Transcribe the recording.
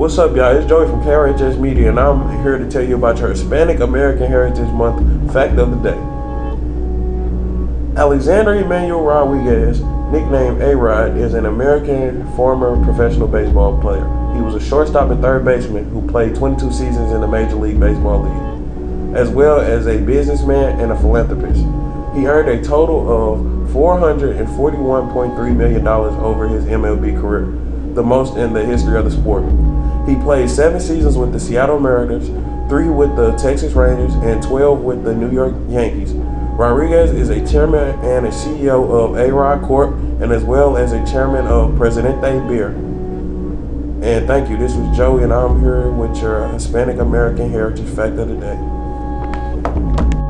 What's up, y'all? It's Joey from KRHS Media, and I'm here to tell you about your Hispanic American Heritage Month fact of the day. Alexander Emmanuel Rodriguez, nicknamed A-Rod, is an American former professional baseball player. He was a shortstop and third baseman who played 22 seasons in the Major League Baseball League, as well as a businessman and a philanthropist. He earned a total of $441.3 million over his MLB career, the most in the history of the sport. He played seven seasons with the Seattle Mariners, three with the Texas Rangers, and 12 with the New York Yankees. Rodriguez is a chairman and a CEO of A-Rod Corp, and as well as a chairman of Presidente Beer. And thank you. This was Joey, and I'm here with your Hispanic American Heritage Fact of the Day.